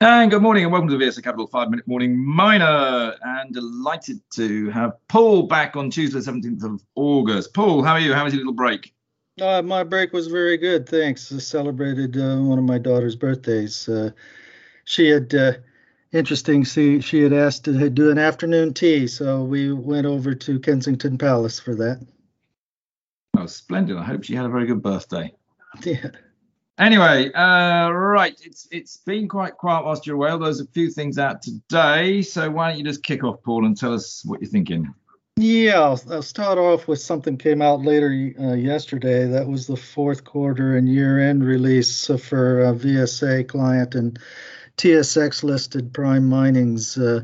And good morning and welcome to the Capital 5 Minute Morning Miner. And delighted to have Paul back on Tuesday, 17th of August. Paul, how are you? How was your little break? Uh, my break was very good, thanks. I celebrated uh, one of my daughter's birthdays. Uh, she had, uh, interesting, see, she had asked to do an afternoon tea, so we went over to Kensington Palace for that. Oh, splendid. I hope she had a very good birthday. Yeah. Anyway, uh, right, it's it's been quite quiet whilst you're away. There's a few things out today, so why don't you just kick off, Paul, and tell us what you're thinking? Yeah, I'll, I'll start off with something came out later uh, yesterday. That was the fourth quarter and year-end release for uh, VSA client and TSX listed Prime Mining's uh,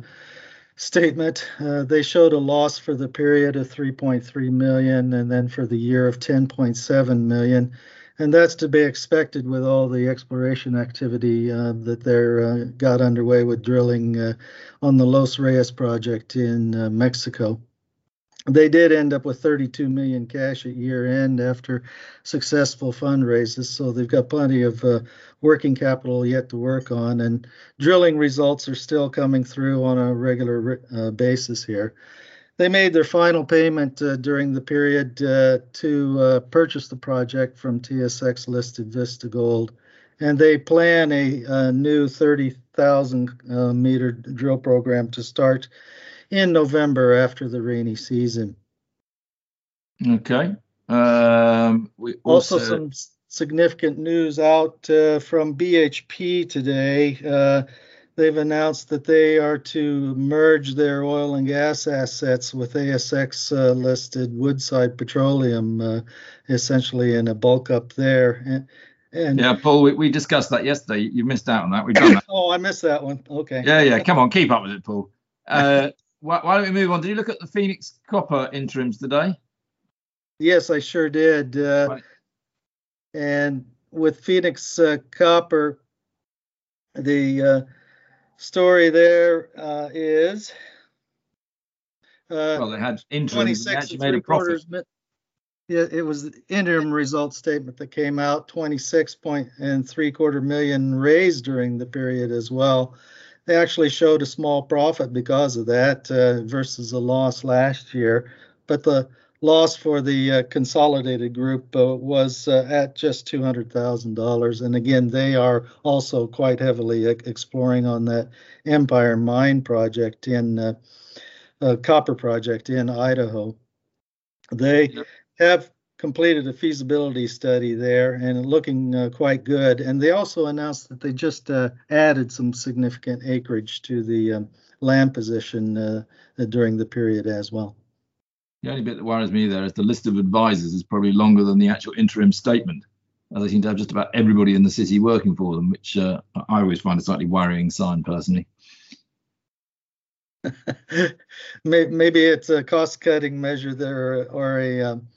statement. Uh, they showed a loss for the period of 3.3 million, and then for the year of 10.7 million and that's to be expected with all the exploration activity uh, that they're uh, got underway with drilling uh, on the Los Reyes project in uh, Mexico. They did end up with 32 million cash at year end after successful fundraises, so they've got plenty of uh, working capital yet to work on, and drilling results are still coming through on a regular uh, basis here. They made their final payment uh, during the period uh, to uh, purchase the project from TSX listed Vista Gold, and they plan a, a new 30,000 uh, meter drill program to start in November after the rainy season. Okay. Um, we also, also some significant news out uh, from BHP today. Uh, they've announced that they are to merge their oil and gas assets with ASX uh, listed Woodside Petroleum, uh, essentially in a bulk up there. And, and yeah, Paul, we, we, discussed that yesterday. You missed out on that. We've done that. oh, I missed that one. Okay. Yeah, yeah. Come on, keep up with it, Paul. Why, why, don't we move on? Did you look at the Phoenix Copper interims today? Yes, I sure did. Uh, right. And with Phoenix uh, Copper, the uh, story there uh, is. Uh, well, they had interim. They actually made a profit. Yeah, it was the interim results statement that came out. 26 point and three quarter million raised during the period as well. They actually showed a small profit because of that uh, versus a loss last year. But the loss for the uh, consolidated group uh, was uh, at just $200,000. And again, they are also quite heavily exploring on that Empire Mine project in uh, uh, copper project in Idaho. They have completed a feasibility study there and looking uh, quite good. And they also announced that they just added some significant acreage to the um, land position during the period as well. The only bit that worries me there is the list of advisors is probably longer than the actual interim statement. As they seem to have just about everybody in the city working for them, which uh, I always find a slightly worrying sign personally. Maybe it's a cost-cutting measure there, or a um,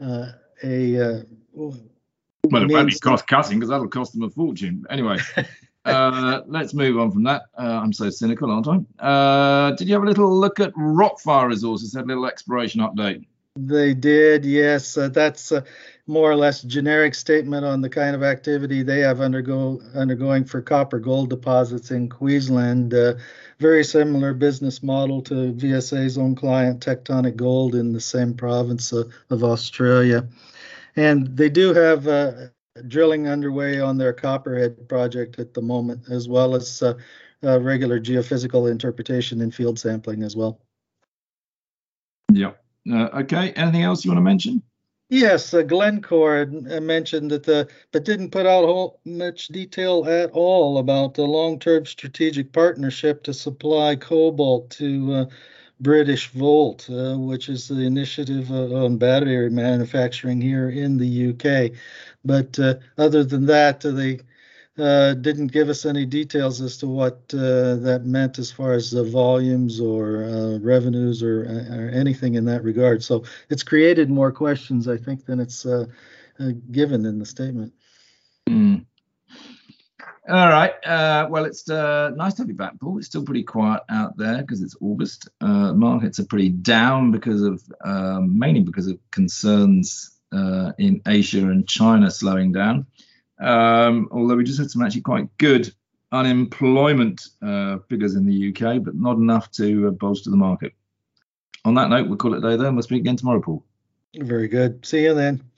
uh, a. Uh, well, it won't be cost-cutting because that'll cost them a fortune. Anyway, uh, let's move on from that. Uh, I'm so cynical, aren't I? Uh, did you have a little look at Rockfire Resources? Had a little exploration update. They did, yes. Uh, that's more or less generic statement on the kind of activity they have undergo undergoing for copper gold deposits in Queensland. Uh, very similar business model to VSA's own client, Tectonic Gold, in the same province of, of Australia. And they do have uh, drilling underway on their Copperhead project at the moment, as well as uh, uh, regular geophysical interpretation and field sampling as well. Yeah. Uh, okay. Anything else you want to mention? Yes, uh, Glencore uh, mentioned that the, but didn't put out whole, much detail at all about the long-term strategic partnership to supply cobalt to uh, Britishvolt, uh, which is the initiative on battery manufacturing here in the UK. But uh, other than that, uh, they uh, didn't give us any details as to what uh, that meant as far as the volumes or uh, revenues or, or, anything in that regard. So it's created more questions, I think, than it's uh, given in the statement. Mm. All right. well, it's nice to have you back, Paul. It's still pretty quiet out there because it's August. markets are pretty down because of um, mainly because of concerns uh, in Asia and China slowing down. Um, although we just had some actually quite good unemployment uh, figures in the UK, but not enough to uh, bolster the market. On that note, we'll call it a day there we'll speak again tomorrow, Paul. Very good. See you then.